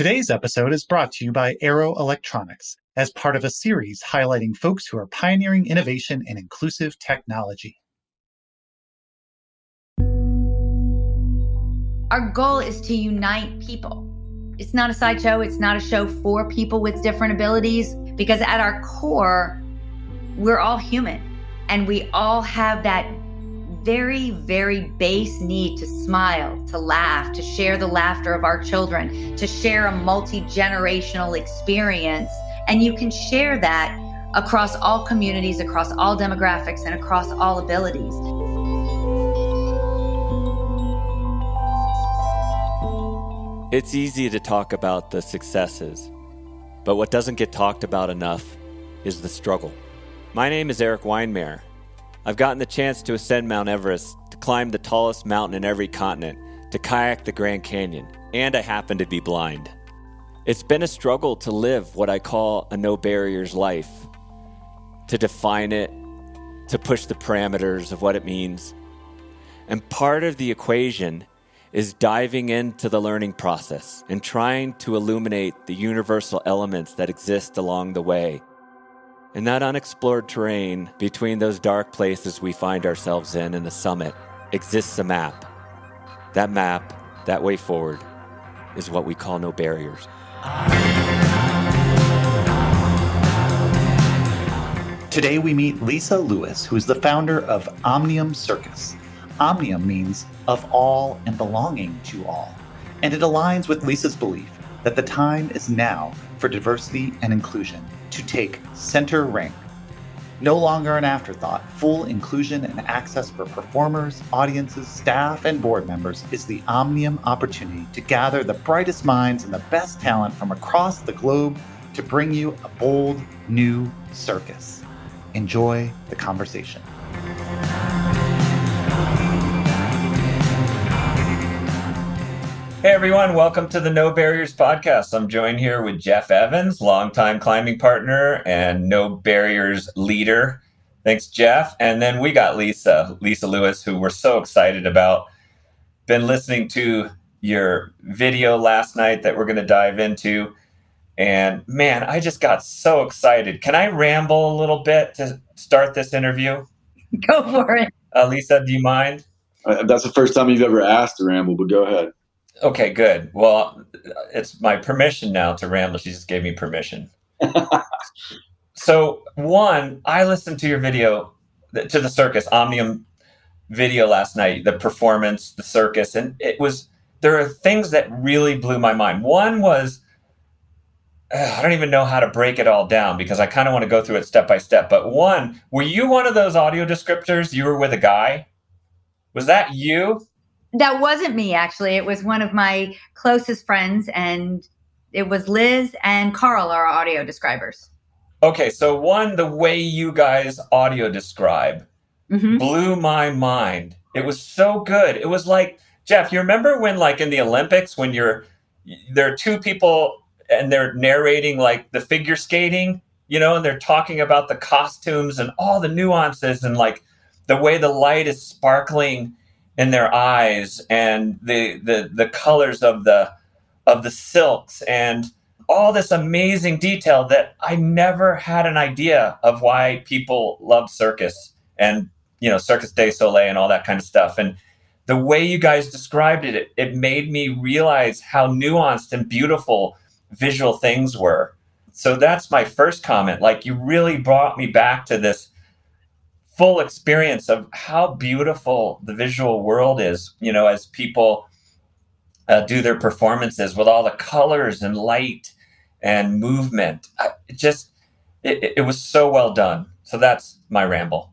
Today's episode is brought to you by Arrow Electronics as part of a series highlighting folks who are pioneering innovation and inclusive technology. Our goal is to unite people. It's not a sideshow, it's not a show for people with different abilities, because at our core, we're all human and we all have that very, very base need to smile, to laugh, to share the laughter of our children, to share a multi generational experience. And you can share that across all communities, across all demographics, and across all abilities. It's easy to talk about the successes, but what doesn't get talked about enough is the struggle. My name is Eric Weihenmayer. I've gotten the chance to ascend Mount Everest, to climb the tallest mountain in every continent, to kayak the Grand Canyon, and I happen to be blind. It's been a struggle to live what I call a no barriers life, to define it, to push the parameters of what it means. And part of the equation is diving into the learning process and trying to illuminate the universal elements that exist along the way in that unexplored terrain between those dark places we find ourselves in and the summit exists a map. That map, that way forward, is what we call no barriers. Today we meet Lisa Lewis, who is the founder of Omnium Circus. Omnium means of all and belonging to all, and it aligns with Lisa's belief that the time is now for diversity and inclusion to take center rank. No longer an afterthought, full inclusion and access for performers, audiences, staff, and board members is the Omnium opportunity to gather the brightest minds and the best talent from across the globe to bring you a bold, new circus. Enjoy the conversation. Hey everyone, welcome to the No Barriers podcast. I'm joined here with Jeff Evans, longtime climbing partner and No Barriers leader. Thanks, Jeff. And then we got Lisa, Lisa Lewis, who we're so excited about. Been listening to your video last night that we're going to dive into. And man, I just got so excited. Can I ramble a little bit to start this interview? Go for it. Uh, Lisa, do you mind? Uh, that's the first time you've ever asked to ramble, but go ahead. Okay, good. Well, it's my permission now to ramble. She just gave me permission. so, one, I listened to your video to the circus Omnium video last night, the performance, the circus, and it was there are things that really blew my mind. One was uh, I don't even know how to break it all down because I kind of want to go through it step by step. But one, were you one of those audio descriptors? You were with a guy? Was that you? That wasn't me, actually. It was one of my closest friends, and it was Liz and Carl, our audio describers. Okay, so one, the way you guys audio describe mm-hmm. blew my mind. It was so good. It was like, Jeff, you remember when, like, in the Olympics, when you're there are two people and they're narrating like the figure skating, you know, and they're talking about the costumes and all the nuances and like the way the light is sparkling in their eyes and the the the colors of the of the silks and all this amazing detail that I never had an idea of why people loved circus and you know Circus de Soleil and all that kind of stuff and the way you guys described it, it, it made me realize how nuanced and beautiful visual things were. So that's my first comment. Like you really brought me back to this full experience of how beautiful the visual world is, you know, as people uh, do their performances with all the colors and light and movement. I, it just, it, it was so well done. So that's my ramble.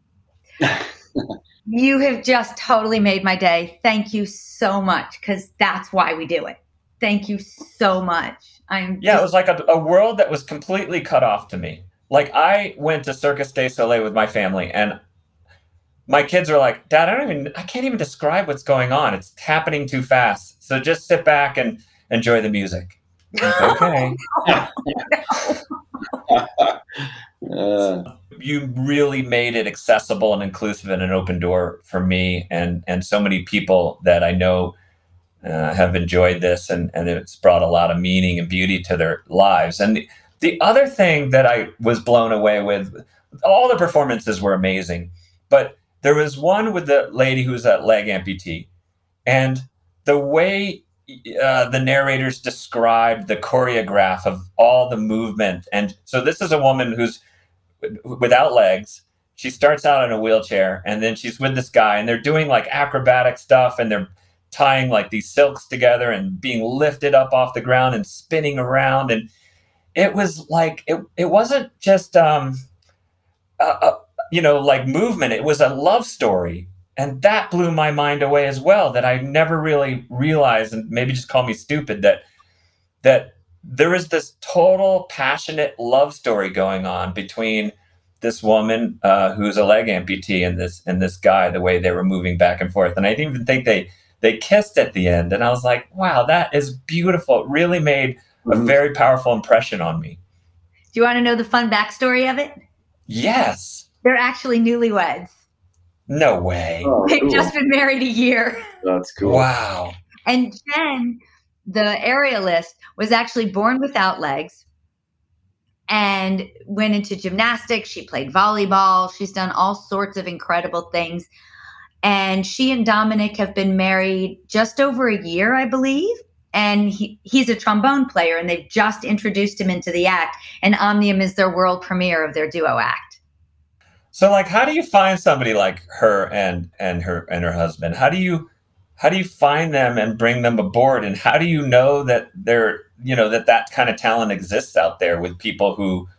you have just totally made my day. Thank you so much because that's why we do it. Thank you so much. I'm yeah, just- it was like a, a world that was completely cut off to me. Like I went to Circus du Soleil with my family, and my kids are like, Dad, I don't even, I can't even describe what's going on. It's happening too fast. So just sit back and enjoy the music. okay. uh. You really made it accessible and inclusive and an open door for me and and so many people that I know uh, have enjoyed this and, and it's brought a lot of meaning and beauty to their lives. And the, the other thing that I was blown away with, all the performances were amazing, but there was one with the lady who was a leg amputee, and the way uh, the narrators described the choreograph of all the movement. And so this is a woman who's without legs. She starts out in a wheelchair and then she's with this guy and they're doing like acrobatic stuff and they're tying like these silks together and being lifted up off the ground and spinning around. And it was like, it, it wasn't just, um, a, you know, like movement. It was a love story. And that blew my mind away as well that i never really realized and maybe just call me stupid that that there is this total passionate love story going on between this woman uh, who's a leg amputee and this and this guy the way they were moving back and forth. And i didn't even think they they kissed at the end. And i was like wow that is beautiful. It really made a mm-hmm. very powerful impression on me. Do you want to know the fun backstory of it? Yes they're actually newlyweds no way. Oh, They've cool. just been married a year. That's cool. Wow. And Jen, the aerialist, was actually born without legs and went into gymnastics. She played volleyball. She's done all sorts of incredible things. And she and Dominic have been married just over a year, I believe. And he, he's a trombone player, and they've just introduced him into the act. And Omnium is their world premiere of their duo act. So like how do you find somebody like her and and her and her husband? How do you how do you find them and bring them aboard and how do you know that they're you know that that kind of talent exists out there with people who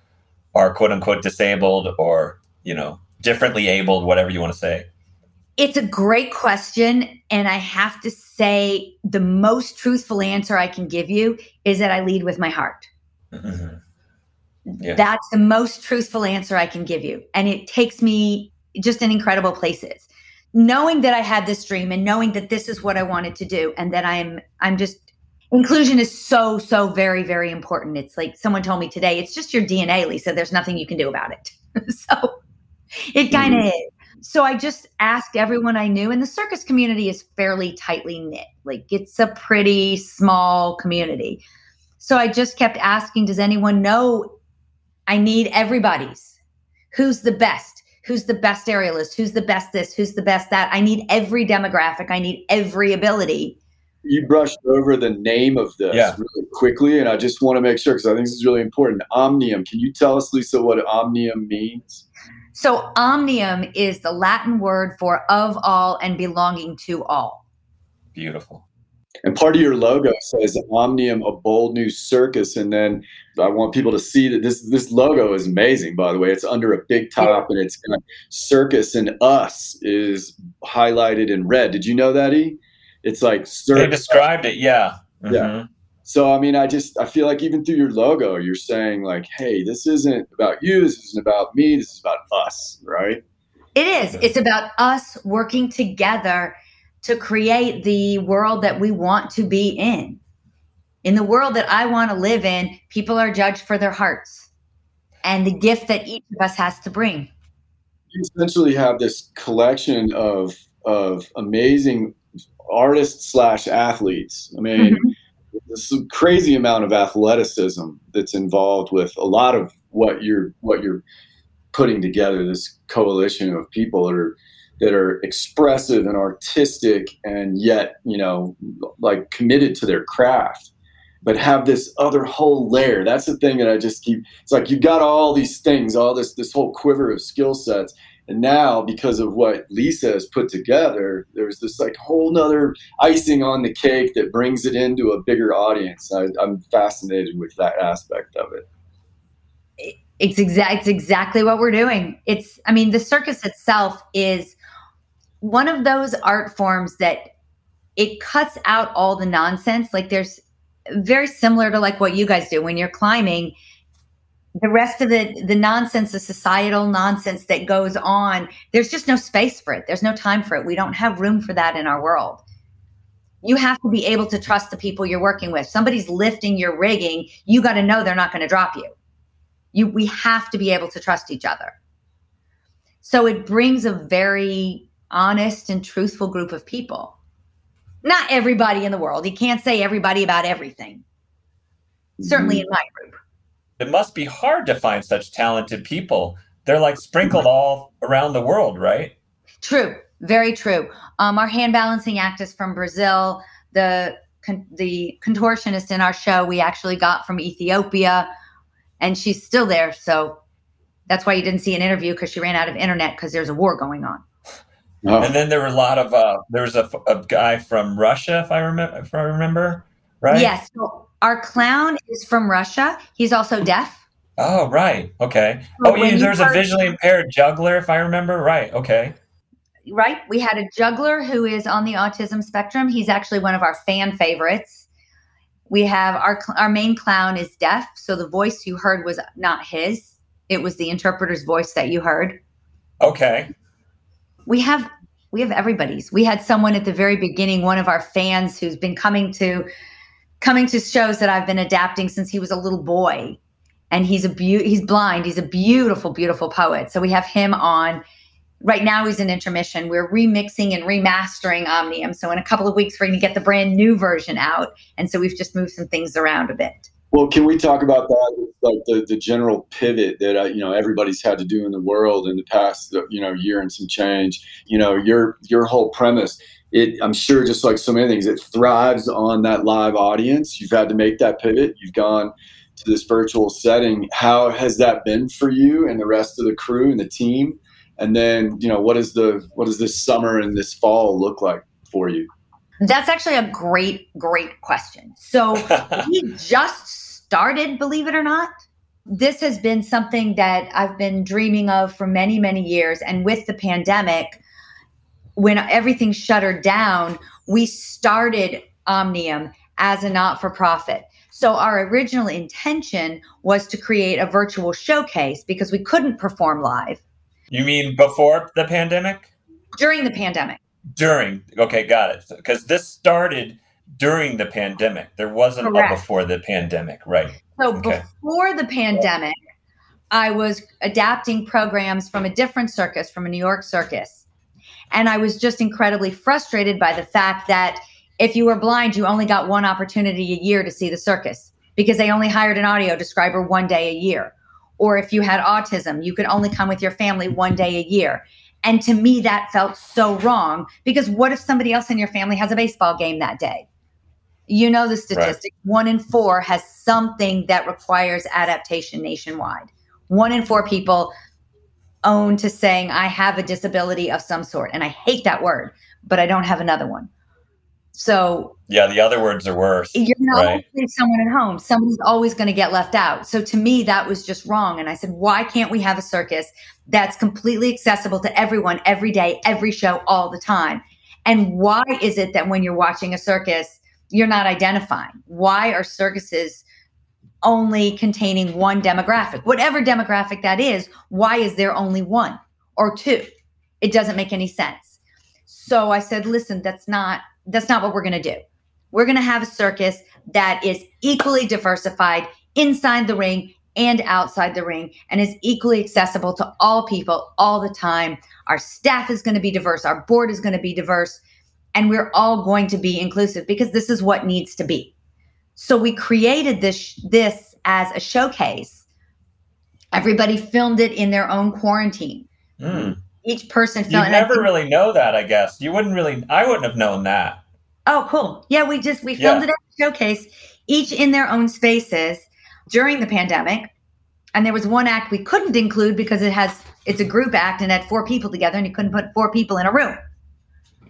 are quote unquote disabled or you know differently abled whatever you want to say it's a great question and i have to say the most truthful answer i can give you is that i lead with my heart mm-hmm. Yeah. That's the most truthful answer I can give you. And it takes me just in incredible places. Knowing that I had this dream and knowing that this is what I wanted to do and that I'm I'm just inclusion is so so very very important. It's like someone told me today, it's just your DNA, Lisa. There's nothing you can do about it. so it kind of mm. is. So I just asked everyone I knew and the circus community is fairly tightly knit. Like it's a pretty small community. So I just kept asking, does anyone know I need everybody's. Who's the best? Who's the best aerialist? Who's the best this? Who's the best that? I need every demographic. I need every ability. You brushed over the name of this yeah. really quickly, and I just want to make sure because I think this is really important. Omnium. Can you tell us, Lisa, what omnium means? So, omnium is the Latin word for of all and belonging to all. Beautiful. And part of your logo says Omnium, a bold new circus. And then I want people to see that this this logo is amazing, by the way. It's under a big top and it's kind of circus and us is highlighted in red. Did you know that, E? It's like circus. They described it, yeah. Mm-hmm. Yeah. So I mean, I just I feel like even through your logo, you're saying like, hey, this isn't about you, this isn't about me, this is about us, right? It is. It's about us working together to create the world that we want to be in. In the world that I want to live in, people are judged for their hearts and the gift that each of us has to bring. You essentially have this collection of of amazing artists slash athletes. I mean, mm-hmm. a crazy amount of athleticism that's involved with a lot of what you're what you're putting together. This coalition of people that are that are expressive and artistic and yet you know like committed to their craft but have this other whole layer. That's the thing that i just keep it's like you've got all these things all this this whole quiver of skill sets and now because of what lisa has put together there's this like whole nother icing on the cake that brings it into a bigger audience. I, i'm fascinated with that aspect of it. It's exact it's exactly what we're doing. It's i mean the circus itself is one of those art forms that it cuts out all the nonsense. Like there's very similar to like what you guys do when you're climbing. The rest of the the nonsense, the societal nonsense that goes on, there's just no space for it. There's no time for it. We don't have room for that in our world. You have to be able to trust the people you're working with. Somebody's lifting your rigging, you got to know they're not going to drop you. You we have to be able to trust each other. So it brings a very honest and truthful group of people. Not everybody in the world. You can't say everybody about everything. Certainly mm-hmm. in my group. It must be hard to find such talented people. They're like sprinkled all around the world, right? True. Very true. Um, our hand balancing act is from Brazil. The con- the contortionist in our show we actually got from Ethiopia, and she's still there. So that's why you didn't see an interview because she ran out of internet because there's a war going on. Oh. And then there were a lot of uh, there was a, a guy from Russia, if I remember, if I remember right. Yes, so our clown is from Russia. He's also deaf. Oh right, okay. So oh, yeah, there's a visually impaired juggler, if I remember right. Okay. Right, we had a juggler who is on the autism spectrum. He's actually one of our fan favorites. We have our our main clown is deaf, so the voice you heard was not his. It was the interpreter's voice that you heard. Okay we have we have everybody's. We had someone at the very beginning, one of our fans who's been coming to coming to shows that I've been adapting since he was a little boy. And he's a be- he's blind. He's a beautiful, beautiful poet. So we have him on. Right now he's in intermission. We're remixing and remastering Omnium. So in a couple of weeks we're going to get the brand new version out. And so we've just moved some things around a bit. Well, can we talk about that, like the, the general pivot that uh, you know everybody's had to do in the world in the past, you know, year and some change. You know, your your whole premise. It, I'm sure, just like so many things, it thrives on that live audience. You've had to make that pivot. You've gone to this virtual setting. How has that been for you and the rest of the crew and the team? And then, you know, what is the what does this summer and this fall look like for you? That's actually a great, great question. So we just started, believe it or not. This has been something that I've been dreaming of for many, many years. And with the pandemic, when everything shuttered down, we started Omnium as a not for profit. So our original intention was to create a virtual showcase because we couldn't perform live. You mean before the pandemic? During the pandemic. During. Okay, got it. Because this started during the pandemic. There wasn't a before the pandemic, right? So okay. before the pandemic, I was adapting programs from a different circus, from a New York circus. And I was just incredibly frustrated by the fact that if you were blind, you only got one opportunity a year to see the circus because they only hired an audio describer one day a year. Or if you had autism, you could only come with your family one day a year. And to me, that felt so wrong because what if somebody else in your family has a baseball game that day? You know the statistic right. one in four has something that requires adaptation nationwide. One in four people own to saying, I have a disability of some sort. And I hate that word, but I don't have another one. So yeah, the other words are worse. You're not right? someone at home. Somebody's always going to get left out. So to me, that was just wrong. And I said, why can't we have a circus that's completely accessible to everyone every day, every show, all the time? And why is it that when you're watching a circus, you're not identifying. Why are circuses only containing one demographic? Whatever demographic that is, why is there only one or two? It doesn't make any sense. So I said, listen, that's not that's not what we're going to do. We're going to have a circus that is equally diversified inside the ring and outside the ring and is equally accessible to all people all the time. Our staff is going to be diverse, our board is going to be diverse and we're all going to be inclusive because this is what needs to be. So we created this this as a showcase. Everybody filmed it in their own quarantine. Mm. Each person filmed. You never really know that, I guess. You wouldn't really. I wouldn't have known that. Oh, cool. Yeah, we just we filmed yeah. it at a showcase, each in their own spaces during the pandemic. And there was one act we couldn't include because it has it's a group act and had four people together, and you couldn't put four people in a room.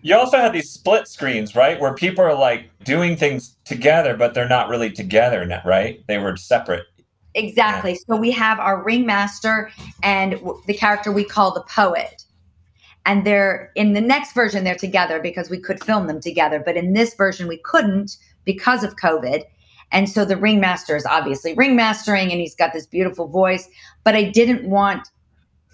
You also had these split screens, right? Where people are like doing things together, but they're not really together, right? They were separate. Exactly. Yeah. So we have our ringmaster and the character we call the poet. And they're in the next version, they're together because we could film them together. But in this version, we couldn't because of COVID. And so the ringmaster is obviously ringmastering and he's got this beautiful voice. But I didn't want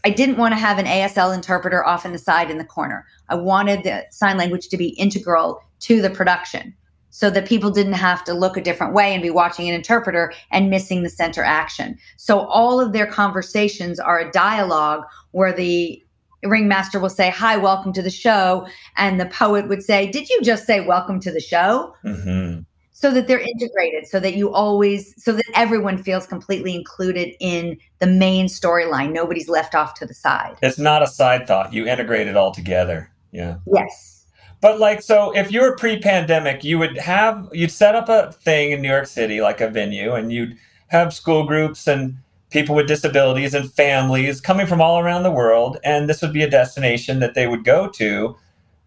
I didn't want to have an ASL interpreter off in the side in the corner. I wanted the sign language to be integral to the production so that people didn't have to look a different way and be watching an interpreter and missing the center action. So all of their conversations are a dialogue where the ringmaster will say, Hi, welcome to the show. And the poet would say, Did you just say welcome to the show? Mm-hmm. So that they're integrated, so that you always, so that everyone feels completely included in the main storyline. Nobody's left off to the side. It's not a side thought. You integrate it all together. Yeah. Yes. But like, so if you were pre-pandemic, you would have you'd set up a thing in New York City, like a venue, and you'd have school groups and people with disabilities and families coming from all around the world, and this would be a destination that they would go to.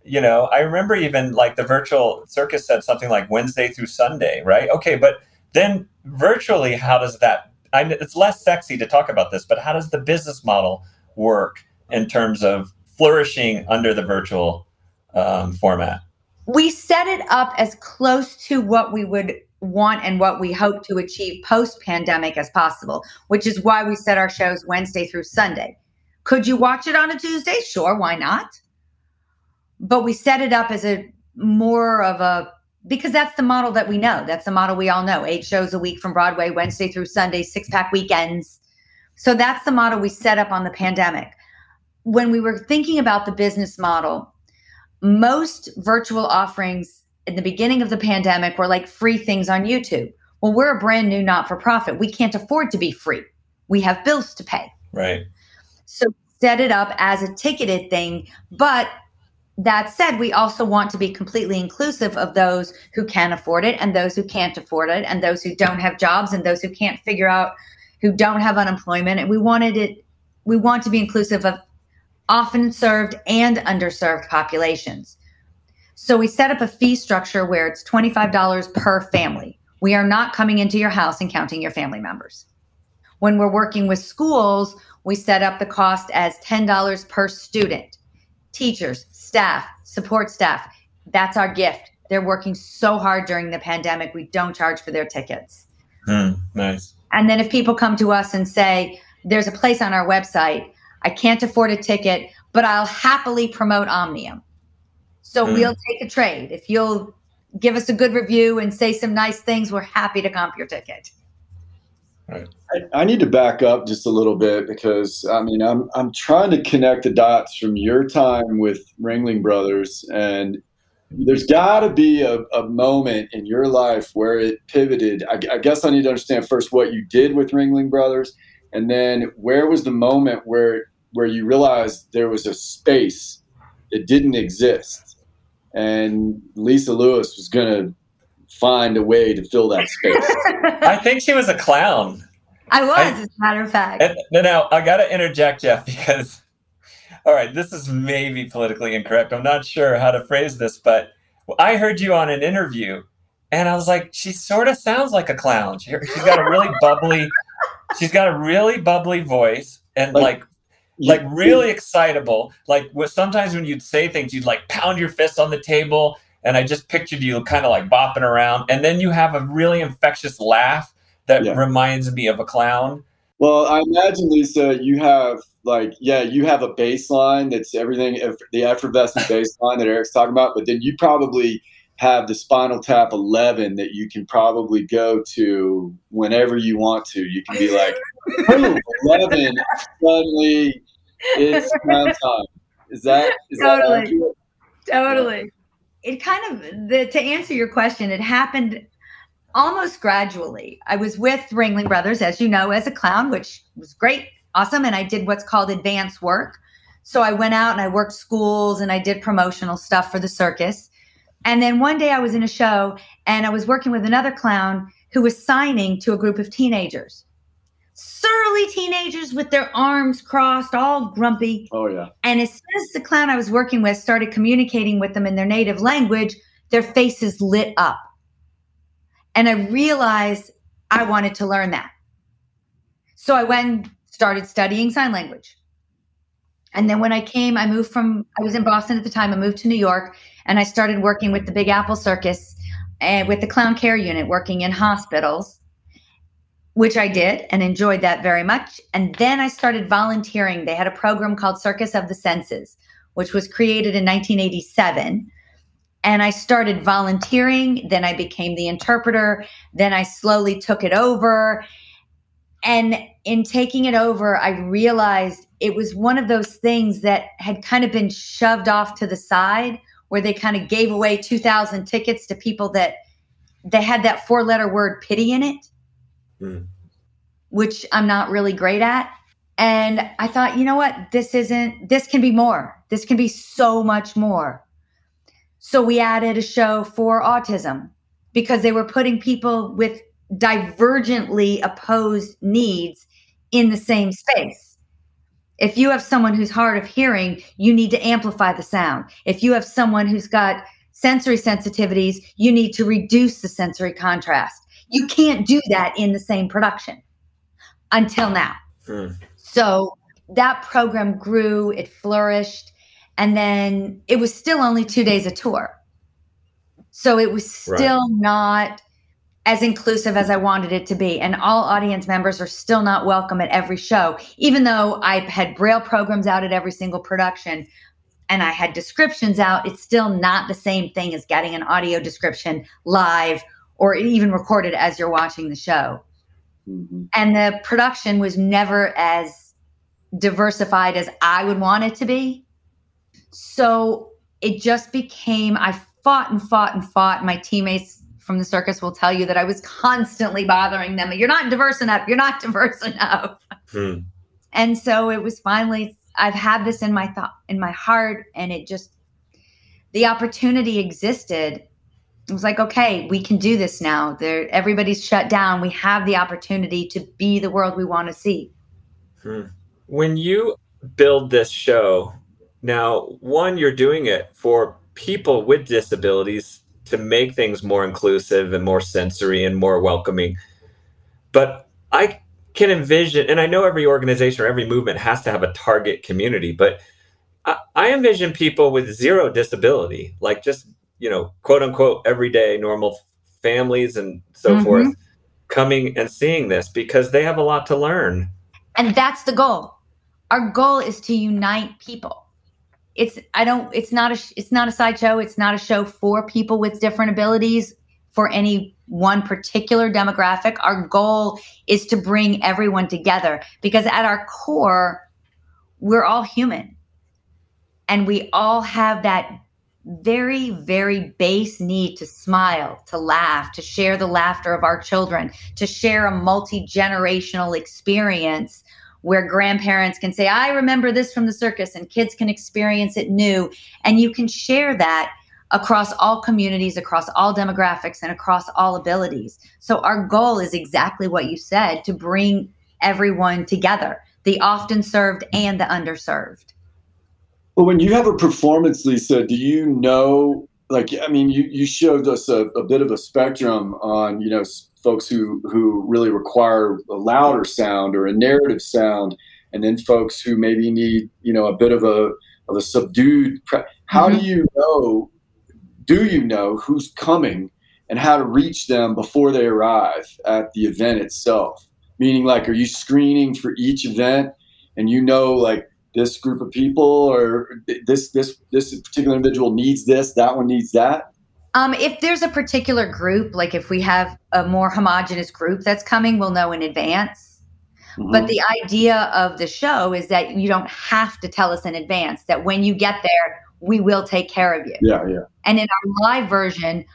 You know, I remember even like the virtual circus said something like Wednesday through Sunday, right? Okay, but then virtually, how does that? I, it's less sexy to talk about this, but how does the business model work in terms of flourishing under the virtual um, format? We set it up as close to what we would want and what we hope to achieve post pandemic as possible, which is why we set our shows Wednesday through Sunday. Could you watch it on a Tuesday? Sure, why not? But we set it up as a more of a because that's the model that we know. That's the model we all know. Eight shows a week from Broadway, Wednesday through Sunday, six pack weekends. So that's the model we set up on the pandemic. When we were thinking about the business model, most virtual offerings in the beginning of the pandemic were like free things on YouTube. Well, we're a brand new not for profit. We can't afford to be free. We have bills to pay. Right. So set it up as a ticketed thing. But that said, we also want to be completely inclusive of those who can afford it and those who can't afford it and those who don't have jobs and those who can't figure out who don't have unemployment. And we wanted it, we want to be inclusive of often served and underserved populations. So we set up a fee structure where it's $25 per family. We are not coming into your house and counting your family members. When we're working with schools, we set up the cost as $10 per student. Teachers, staff, support staff, that's our gift. They're working so hard during the pandemic, we don't charge for their tickets. Hmm, nice. And then if people come to us and say, there's a place on our website, I can't afford a ticket, but I'll happily promote Omnium. So mm. we'll take a trade. If you'll give us a good review and say some nice things, we're happy to comp your ticket. Right. I, I, need to back up just a little bit because I mean I'm I'm trying to connect the dots from your time with Ringling Brothers and there's got to be a, a, moment in your life where it pivoted. I, I, guess I need to understand first what you did with Ringling Brothers, and then where was the moment where where you realized there was a space that didn't exist and Lisa Lewis was going to find a way to fill that space. I think she was a clown. I was, I, as a matter of fact. No, now I got to interject, Jeff, because all right, this is maybe politically incorrect. I'm not sure how to phrase this, but I heard you on an interview, and I was like, she sort of sounds like a clown. She, has got a really bubbly, she's got a really bubbly voice, and like, like like really excitable. Like sometimes when you'd say things, you'd like pound your fist on the table, and I just pictured you kind of like bopping around, and then you have a really infectious laugh that yeah. reminds me of a clown. Well, I imagine Lisa, you have like yeah, you have a baseline that's everything the effervescent baseline that Eric's talking about, but then you probably have the spinal tap 11 that you can probably go to whenever you want to you can be like 11 suddenly it's time is that is totally that totally yeah. It kind of the, to answer your question it happened almost gradually. I was with ringling brothers as you know as a clown which was great awesome and i did what's called advanced work. So i went out and i worked schools and i did promotional stuff for the circus. And then one day I was in a show and I was working with another clown who was signing to a group of teenagers. Surly teenagers with their arms crossed, all grumpy. Oh, yeah. And as soon as the clown I was working with started communicating with them in their native language, their faces lit up. And I realized I wanted to learn that. So I went and started studying sign language. And then when I came, I moved from, I was in Boston at the time, I moved to New York and I started working with the Big Apple Circus and with the Clown Care Unit, working in hospitals, which I did and enjoyed that very much. And then I started volunteering. They had a program called Circus of the Senses, which was created in 1987. And I started volunteering. Then I became the interpreter. Then I slowly took it over. And in taking it over, I realized it was one of those things that had kind of been shoved off to the side where they kind of gave away 2000 tickets to people that they had that four letter word pity in it mm. which i'm not really great at and i thought you know what this isn't this can be more this can be so much more so we added a show for autism because they were putting people with divergently opposed needs in the same space if you have someone who's hard of hearing, you need to amplify the sound. If you have someone who's got sensory sensitivities, you need to reduce the sensory contrast. You can't do that in the same production until now. Hmm. So that program grew, it flourished, and then it was still only two days a tour. So it was still right. not as inclusive as I wanted it to be. And all audience members are still not welcome at every show, even though I had braille programs out at every single production and I had descriptions out. It's still not the same thing as getting an audio description live or even recorded as you're watching the show. Mm-hmm. And the production was never as diversified as I would want it to be. So it just became, I fought and fought and fought. My teammates from the circus will tell you that I was constantly bothering them. You're not diverse enough. You're not diverse enough. Hmm. And so it was finally I've had this in my thought in my heart and it just the opportunity existed. It was like, okay, we can do this now. There everybody's shut down. We have the opportunity to be the world we want to see. Hmm. When you build this show, now one you're doing it for people with disabilities to make things more inclusive and more sensory and more welcoming. But I can envision, and I know every organization or every movement has to have a target community, but I, I envision people with zero disability, like just, you know, quote unquote, everyday normal families and so mm-hmm. forth, coming and seeing this because they have a lot to learn. And that's the goal. Our goal is to unite people it's i don't it's not a it's not a sideshow it's not a show for people with different abilities for any one particular demographic our goal is to bring everyone together because at our core we're all human and we all have that very very base need to smile to laugh to share the laughter of our children to share a multi-generational experience where grandparents can say, I remember this from the circus, and kids can experience it new. And you can share that across all communities, across all demographics, and across all abilities. So, our goal is exactly what you said to bring everyone together the often served and the underserved. Well, when you have a performance, Lisa, do you know? Like, I mean, you, you showed us a, a bit of a spectrum on, you know, folks who who really require a louder sound or a narrative sound, and then folks who maybe need you know a bit of a of a subdued. Pre- how mm-hmm. do you know? Do you know who's coming and how to reach them before they arrive at the event itself? Meaning, like, are you screening for each event, and you know, like this group of people or this this this particular individual needs this, that one needs that? Um, if there's a particular group, like if we have a more homogenous group that's coming, we'll know in advance. Mm-hmm. But the idea of the show is that you don't have to tell us in advance, that when you get there, we will take care of you. Yeah, yeah. And in our live version,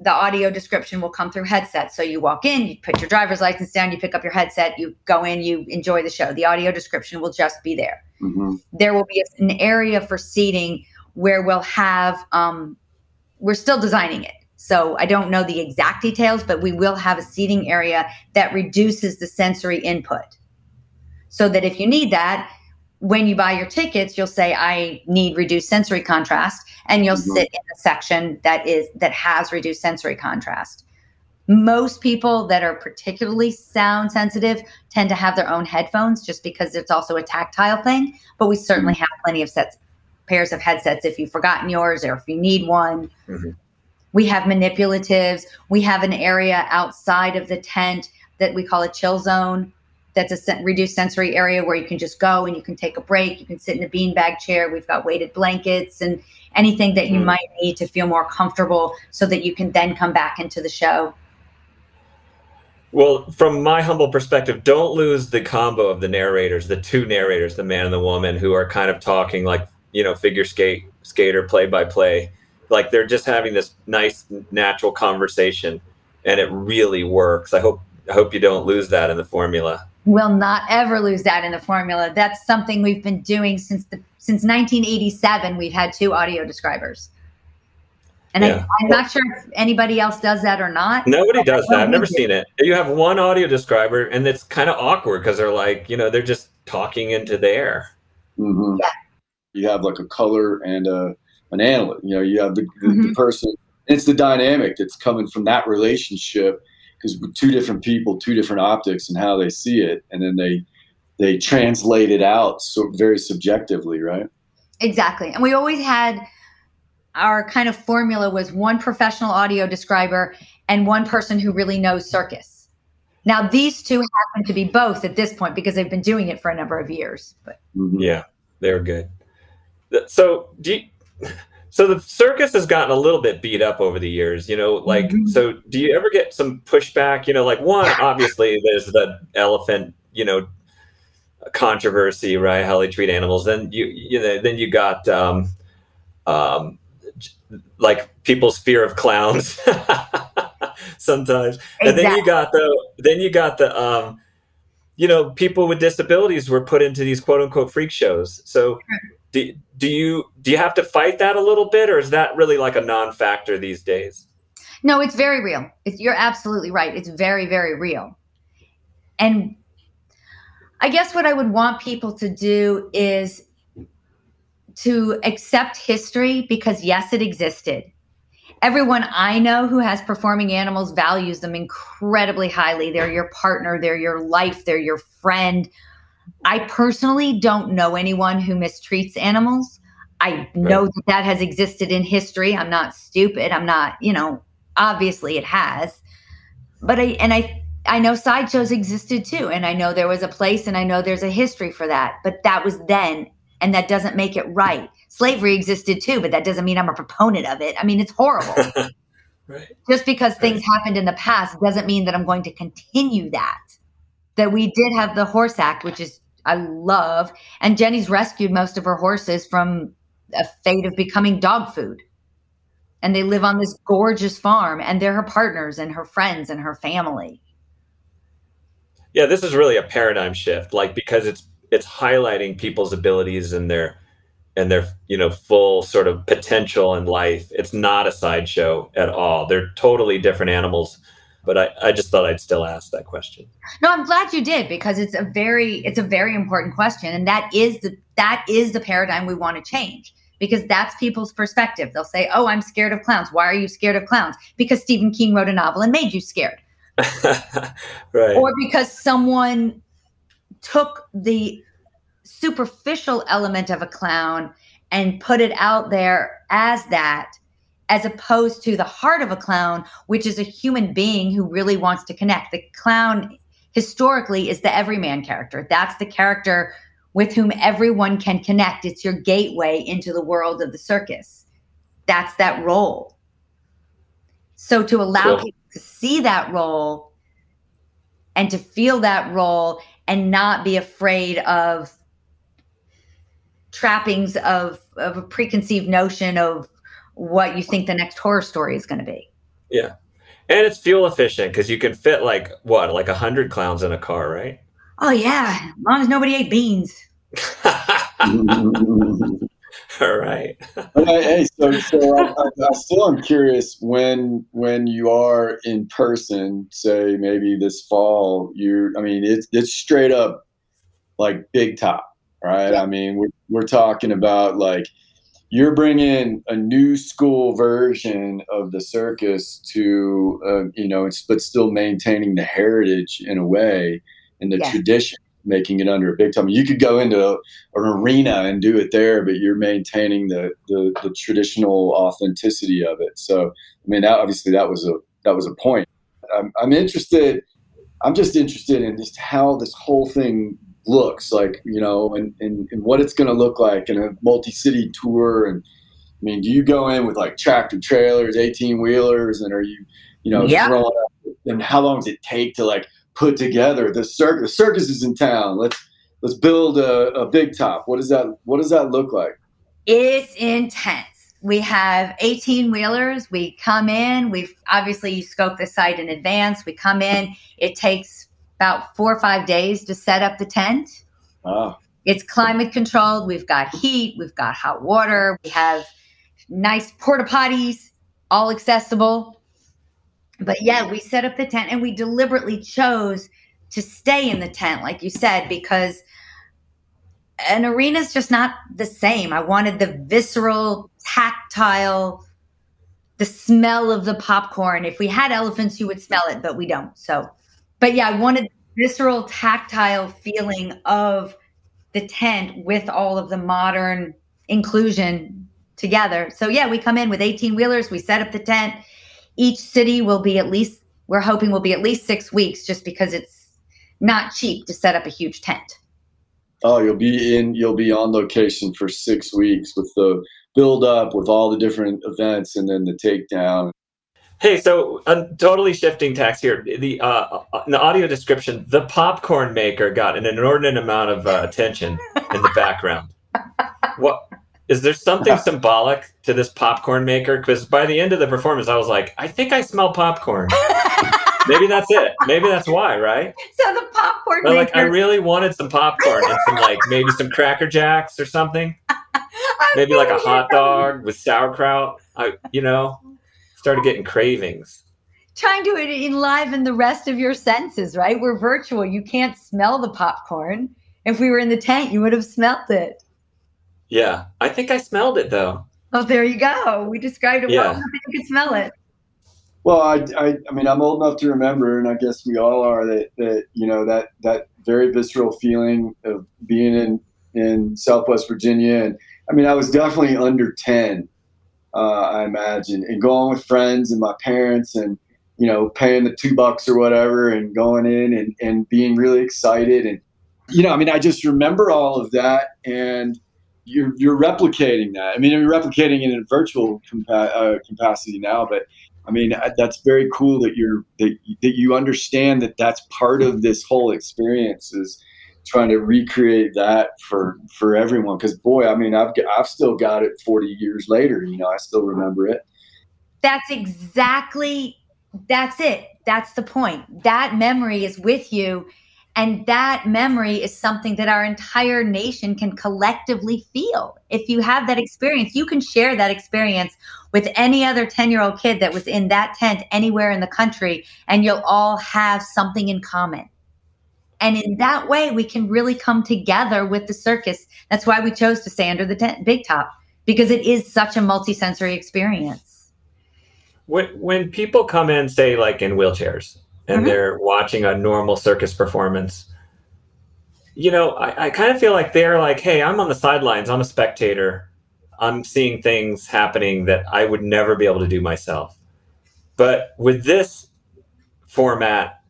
the audio description will come through headset. So you walk in, you put your driver's license down, you pick up your headset, you go in, you enjoy the show. The audio description will just be there. Mm-hmm. There will be an area for seating where we'll have um, we're still designing it. So I don't know the exact details, but we will have a seating area that reduces the sensory input. So that if you need that, when you buy your tickets, you'll say, I need reduced sensory contrast, and you'll mm-hmm. sit in a section that is that has reduced sensory contrast. Most people that are particularly sound sensitive tend to have their own headphones just because it's also a tactile thing. But we certainly mm-hmm. have plenty of sets pairs of headsets if you've forgotten yours or if you need one. Mm-hmm. We have manipulatives. We have an area outside of the tent that we call a chill zone. That's a reduced sensory area where you can just go and you can take a break. You can sit in a beanbag chair. We've got weighted blankets and anything that you mm. might need to feel more comfortable so that you can then come back into the show. Well, from my humble perspective, don't lose the combo of the narrators, the two narrators, the man and the woman, who are kind of talking like you know figure skate skater play by play, like they're just having this nice natural conversation, and it really works. I hope I hope you don't lose that in the formula. We'll not ever lose that in the formula. That's something we've been doing since the since 1987. We've had two audio describers. And yeah. I, am not sure if anybody else does that or not. Nobody does that. I've never seen it. You have one audio describer, and it's kind of awkward because they're like, you know, they're just talking into the air. Mm-hmm. Yeah. You have like a color and a, an analyst. You know, you have the, the, mm-hmm. the person. It's the dynamic that's coming from that relationship because two different people, two different optics, and how they see it, and then they they translate it out so very subjectively, right? Exactly, and we always had our kind of formula was one professional audio describer and one person who really knows circus. Now these two happen to be both at this point because they've been doing it for a number of years. But mm-hmm. yeah, they're good. So do you, so the circus has gotten a little bit beat up over the years, you know, like mm-hmm. so do you ever get some pushback, you know, like one obviously there's the elephant, you know, controversy, right? How they treat animals. Then you you know, then you got um um like people's fear of clowns sometimes. Exactly. And then you got the then you got the um you know people with disabilities were put into these quote unquote freak shows. So do, do you do you have to fight that a little bit or is that really like a non-factor these days? No, it's very real. It's, you're absolutely right. It's very very real. And I guess what I would want people to do is to accept history because, yes, it existed. Everyone I know who has performing animals values them incredibly highly. They're your partner, they're your life, they're your friend. I personally don't know anyone who mistreats animals. I know right. that that has existed in history. I'm not stupid. I'm not, you know, obviously it has. But I, and I, I know sideshows existed too. And I know there was a place and I know there's a history for that. But that was then and that doesn't make it right. Slavery existed too, but that doesn't mean I'm a proponent of it. I mean, it's horrible. right. Just because things right. happened in the past doesn't mean that I'm going to continue that. That we did have the Horse Act, which is I love, and Jenny's rescued most of her horses from a fate of becoming dog food. And they live on this gorgeous farm, and they're her partners and her friends and her family. Yeah, this is really a paradigm shift, like because it's it's highlighting people's abilities and their and their you know full sort of potential in life. It's not a sideshow at all. They're totally different animals. But I, I just thought i'd still ask that question. No i'm glad you did because it's a very it's a very important question and that is the that is the paradigm we want to change because that's people's perspective. They'll say oh i'm scared of clowns. Why are you scared of clowns? Because stephen king wrote a novel and made you scared. Right. Or because someone took the superficial element of a clown and put it out there as that as opposed to the heart of a clown which is a human being who really wants to connect. The clown historically is the everyman character. That's the character with whom everyone can connect. It's your gateway into the world of the circus. That's that role. So to allow cool. people to see that role and to feel that role and not be afraid of trappings of, of a preconceived notion of what you think the next horror story is going to be. Yeah. And it's fuel efficient because you can fit like what, like a hundred clowns in a car, right? Oh yeah, as long as nobody ate beans. All right. okay, hey, so, so I, I, I, still am curious when when you are in person, say maybe this fall. You, I mean, it's it's straight up like big top, right? I mean, we're we're talking about like you're bringing a new school version of the circus to uh, you know, but still maintaining the heritage in a way and the yeah. tradition making it under a big time. You could go into an arena and do it there, but you're maintaining the, the, the traditional authenticity of it. So, I mean, that, obviously that was a that was a point. I'm, I'm interested. I'm just interested in just how this whole thing looks like, you know, and, and, and what it's going to look like in a multi-city tour. And I mean, do you go in with like tractor trailers, 18 wheelers, and are you, you know, yeah. throwing and how long does it take to like put together the circus? The circus is in town. Let's let's build a, a big top. What does that What does that look like? It's intense. We have 18 wheelers. We come in. We've obviously you scope the site in advance. We come in. It takes about four or five days to set up the tent. Ah. It's climate controlled. We've got heat. We've got hot water. We have nice porta potties, all accessible. But yeah, we set up the tent and we deliberately chose to stay in the tent, like you said, because an arena is just not the same. I wanted the visceral, tactile, the smell of the popcorn. If we had elephants, you would smell it, but we don't. So, but yeah, I wanted visceral, tactile feeling of the tent with all of the modern inclusion together. So yeah, we come in with 18 wheelers, we set up the tent. Each city will be at least we're hoping will be at least 6 weeks just because it's not cheap to set up a huge tent. Oh, you'll be in you'll be on location for 6 weeks with the build up with all the different events and then the takedown. Hey, so I'm totally shifting tacks here. The uh, in the audio description, the popcorn maker got an inordinate amount of uh, attention in the background. What is there something symbolic to this popcorn maker? Because by the end of the performance, I was like, I think I smell popcorn. Maybe that's it. Maybe that's why, right? So the popcorn but, maker. like, I really wanted some popcorn and some like maybe some Cracker Jacks or something. maybe like a hot dog with sauerkraut. I, you know, started getting cravings. Trying to enliven the rest of your senses, right? We're virtual. You can't smell the popcorn. If we were in the tent, you would have smelt it. Yeah, I think I smelled it though. Oh, there you go. We described it yeah. well. You could smell it. Well, I, I, I mean, I'm old enough to remember, and I guess we all are that, that you know that that very visceral feeling of being in in Southwest Virginia, and I mean, I was definitely under ten, uh, I imagine, and going with friends and my parents, and you know, paying the two bucks or whatever, and going in and and being really excited, and you know, I mean, I just remember all of that, and you're you're replicating that. I mean, you're replicating it in a virtual compa- uh, capacity now, but I mean, that's very cool that you're that that you understand that that's part of this whole experience is trying to recreate that for for everyone. Because boy, I mean, I've I've still got it 40 years later. You know, I still remember it. That's exactly that's it. That's the point. That memory is with you and that memory is something that our entire nation can collectively feel. If you have that experience, you can share that experience with any other 10 year old kid that was in that tent anywhere in the country, and you'll all have something in common. And in that way, we can really come together with the circus. That's why we chose to stay under the tent, big top, because it is such a multisensory experience. When, when people come in, say, like in wheelchairs, and mm-hmm. they're watching a normal circus performance, you know, I, I kind of feel like they're like, hey, I'm on the sidelines, I'm a spectator. I'm seeing things happening that I would never be able to do myself. But with this format,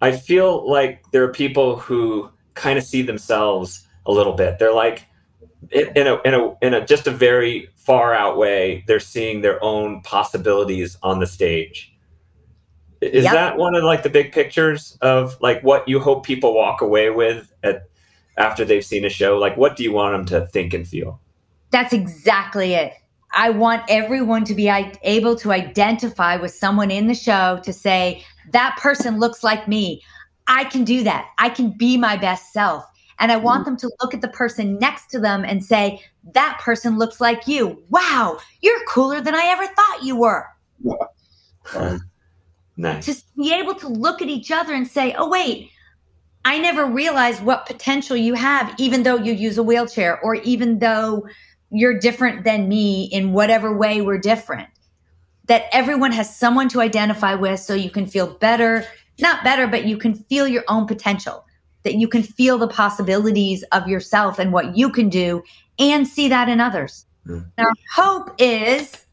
I feel like there are people who kind of see themselves a little bit. They're like, in a in a in a just a very far out way, they're seeing their own possibilities on the stage is yep. that one of like the big pictures of like what you hope people walk away with at after they've seen a show? Like what do you want them to think and feel? That's exactly it. I want everyone to be able to identify with someone in the show to say, that person looks like me. I can do that. I can be my best self. And I want mm. them to look at the person next to them and say, that person looks like you. Wow, you're cooler than I ever thought you were. Yeah. Nice. To be able to look at each other and say, oh, wait, I never realized what potential you have, even though you use a wheelchair or even though you're different than me in whatever way we're different. That everyone has someone to identify with so you can feel better, not better, but you can feel your own potential, that you can feel the possibilities of yourself and what you can do and see that in others. Mm. Our hope is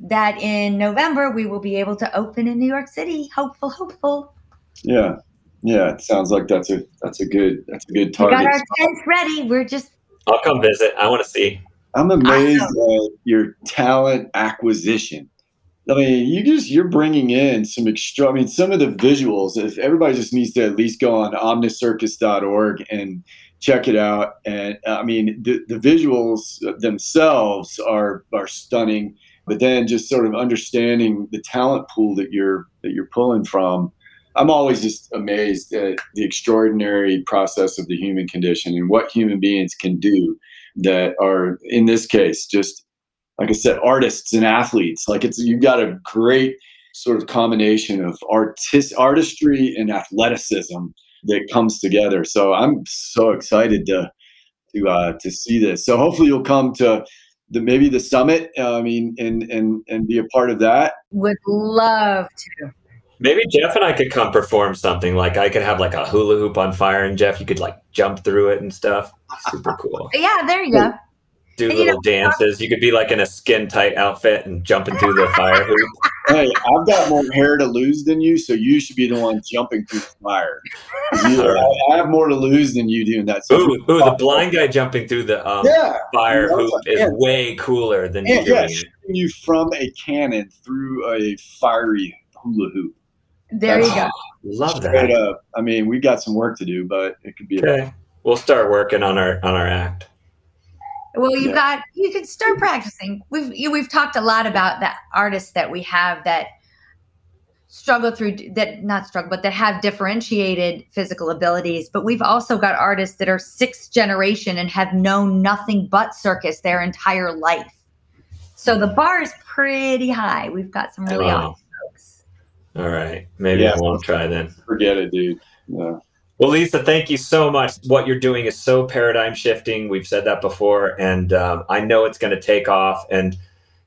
that in November we will be able to open in New York City. Hopeful, hopeful. Yeah, yeah. It sounds like that's a that's a good that's a good target. We got our tents ready. We're just. I'll come visit. I want to see. I'm amazed at your talent acquisition. I mean, you just you're bringing in some extra. I mean, some of the visuals. If everybody just needs to at least go on omniumcircus.org and check it out. And uh, I mean, the, the visuals themselves are are stunning. But then just sort of understanding the talent pool that you're that you're pulling from. I'm always just amazed at the extraordinary process of the human condition and what human beings can do that are, in this case, just like I said, artists and athletes. Like it's you've got a great sort of combination of artist artistry and athleticism that comes together. So I'm so excited to to uh, to see this. So hopefully you'll come to the maybe the summit. Uh, I mean, and and and be a part of that. Would love to. Maybe Jeff and I could come perform something. Like I could have like a hula hoop on fire, and Jeff, you could like jump through it and stuff. Super cool. Yeah, there you go do and little you know, dances. You could be like in a skin tight outfit and jumping through the fire hoop. Hey, I've got more hair to lose than you, so you should be the one jumping through the fire. You, I, I, have more to lose than you doing that. So ooh, ooh the blind guy jumping through the um, yeah, fire hoop is yeah. way cooler than yeah, you doing you from a cannon through a fiery hula hoop. There That's, you go. Love that. Up. I mean, we've got some work to do, but it could be. Okay, we'll start working on our on our act. Well, you yeah. got you can start practicing. We've you, we've talked a lot about the artists that we have that struggle through that not struggle but that have differentiated physical abilities but we've also got artists that are sixth generation and have known nothing but circus their entire life. So the bar is pretty high. We've got some really wow. awesome folks. All right. Maybe yeah, i won't try then. Forget it dude. Yeah well, Lisa, thank you so much. What you're doing is so paradigm shifting. We've said that before, and um, I know it's going to take off. And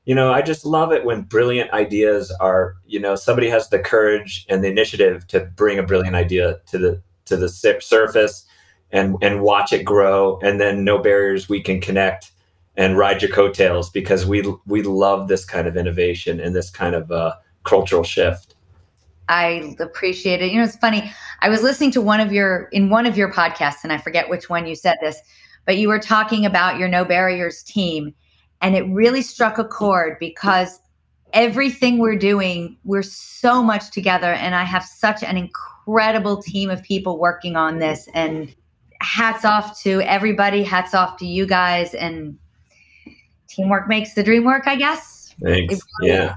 you know, I just love it when brilliant ideas are. You know, somebody has the courage and the initiative to bring a brilliant idea to the to the surface and and watch it grow. And then no barriers, we can connect and ride your coattails because we we love this kind of innovation and this kind of uh, cultural shift. I appreciate it. You know, it's funny. I was listening to one of your in one of your podcasts, and I forget which one you said this, but you were talking about your No Barriers team, and it really struck a chord because everything we're doing, we're so much together, and I have such an incredible team of people working on this. And hats off to everybody. Hats off to you guys. And teamwork makes the dream work, I guess. Thanks. Really yeah.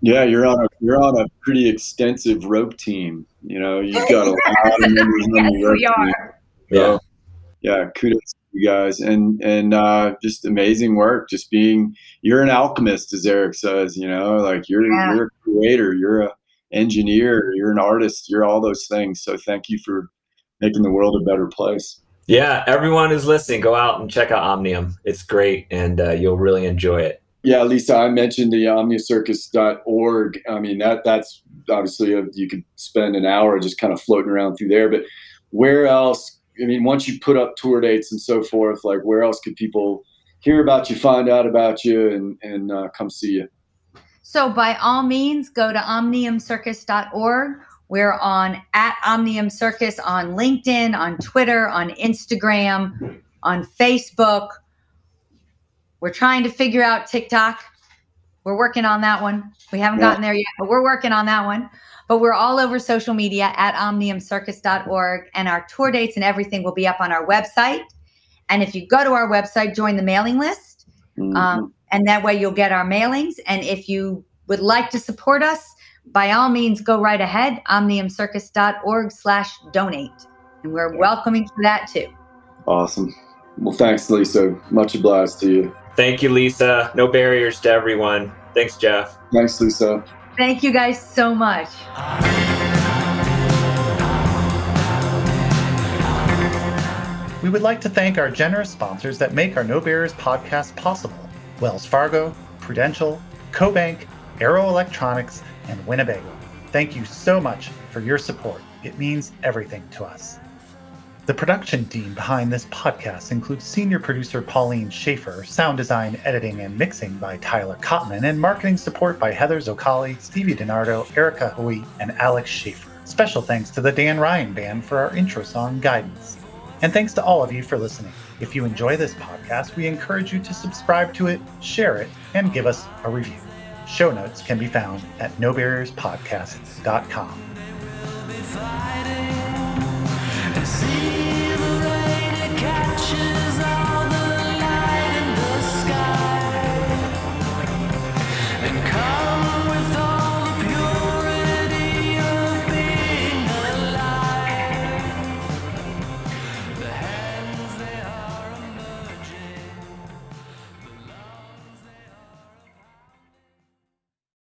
Yeah, you're on a you're on a pretty extensive rope team. You know, you've got a lot of members on the rope we team. Are. So, yeah, kudos to you guys, and and uh, just amazing work. Just being, you're an alchemist, as Eric says. You know, like you're yeah. you're a creator, you're a engineer, you're an artist, you're all those things. So thank you for making the world a better place. Yeah, everyone who's listening, go out and check out Omnium. It's great, and uh, you'll really enjoy it. Yeah, Lisa, I mentioned the omniumcircus.org. I mean, that that's obviously a, you could spend an hour just kind of floating around through there. But where else? I mean, once you put up tour dates and so forth, like where else could people hear about you, find out about you, and and uh, come see you? So by all means, go to omniumcircus.org. We're on at Omnium Circus on LinkedIn, on Twitter, on Instagram, on Facebook we're trying to figure out TikTok. We're working on that one. We haven't yeah. gotten there yet, but we're working on that one. But we're all over social media at omniumcircus.org, and our tour dates and everything will be up on our website. And if you go to our website, join the mailing list, mm-hmm. um, and that way you'll get our mailings. And if you would like to support us, by all means, go right ahead, omniumcircus.org slash donate. And we're welcoming for that too. Awesome. Well, thanks, Lisa. Much obliged to you. Thank you, Lisa. No barriers to everyone. Thanks, Jeff. Thanks, Lisa. Thank you guys so much. We would like to thank our generous sponsors that make our No Barriers podcast possible Wells Fargo, Prudential, CoBank, Arrow Electronics, and Winnebago. Thank you so much for your support. It means everything to us. The production team behind this podcast includes senior producer Pauline Schaefer, sound design, editing, and mixing by Tyler Cotman, and marketing support by Heather Zocali, Stevie DiNardo, Erica Hui, and Alex Schaefer. Special thanks to the Dan Ryan Band for our intro song Guidance. And thanks to all of you for listening. If you enjoy this podcast, we encourage you to subscribe to it, share it, and give us a review. Show notes can be found at nobarrierspodcast.com.